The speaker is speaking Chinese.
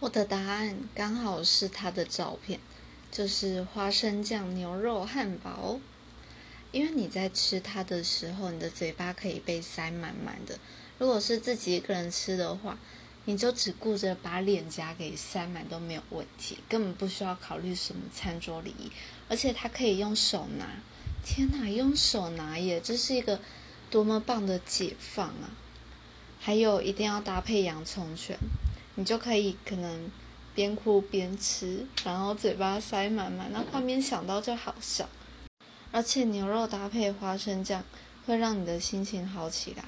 我的答案刚好是他的照片，就是花生酱牛肉汉堡。因为你在吃它的时候，你的嘴巴可以被塞满满的。如果是自己一个人吃的话，你就只顾着把脸颊给塞满都没有问题，根本不需要考虑什么餐桌礼仪。而且它可以用手拿，天哪，用手拿耶！这是一个多么棒的解放啊！还有一定要搭配洋葱圈。你就可以可能边哭边吃，然后嘴巴塞满满，那画面想到就好笑。而且牛肉搭配花生酱，会让你的心情好起来。